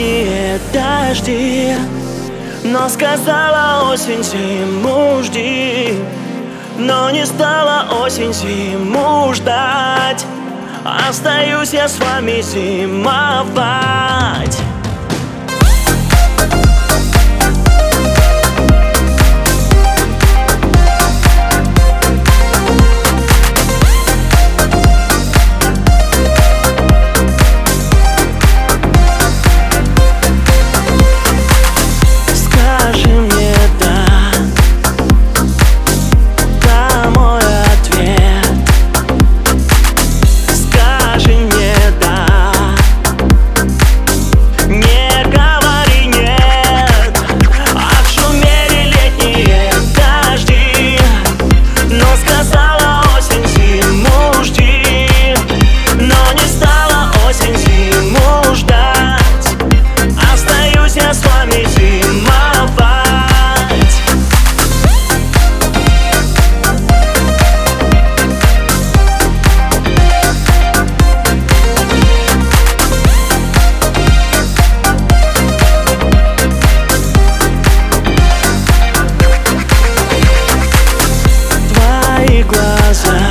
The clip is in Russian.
мне дожди Но сказала осень зиму жди. Но не стала осень зиму ждать. Остаюсь я с вами зимовать last night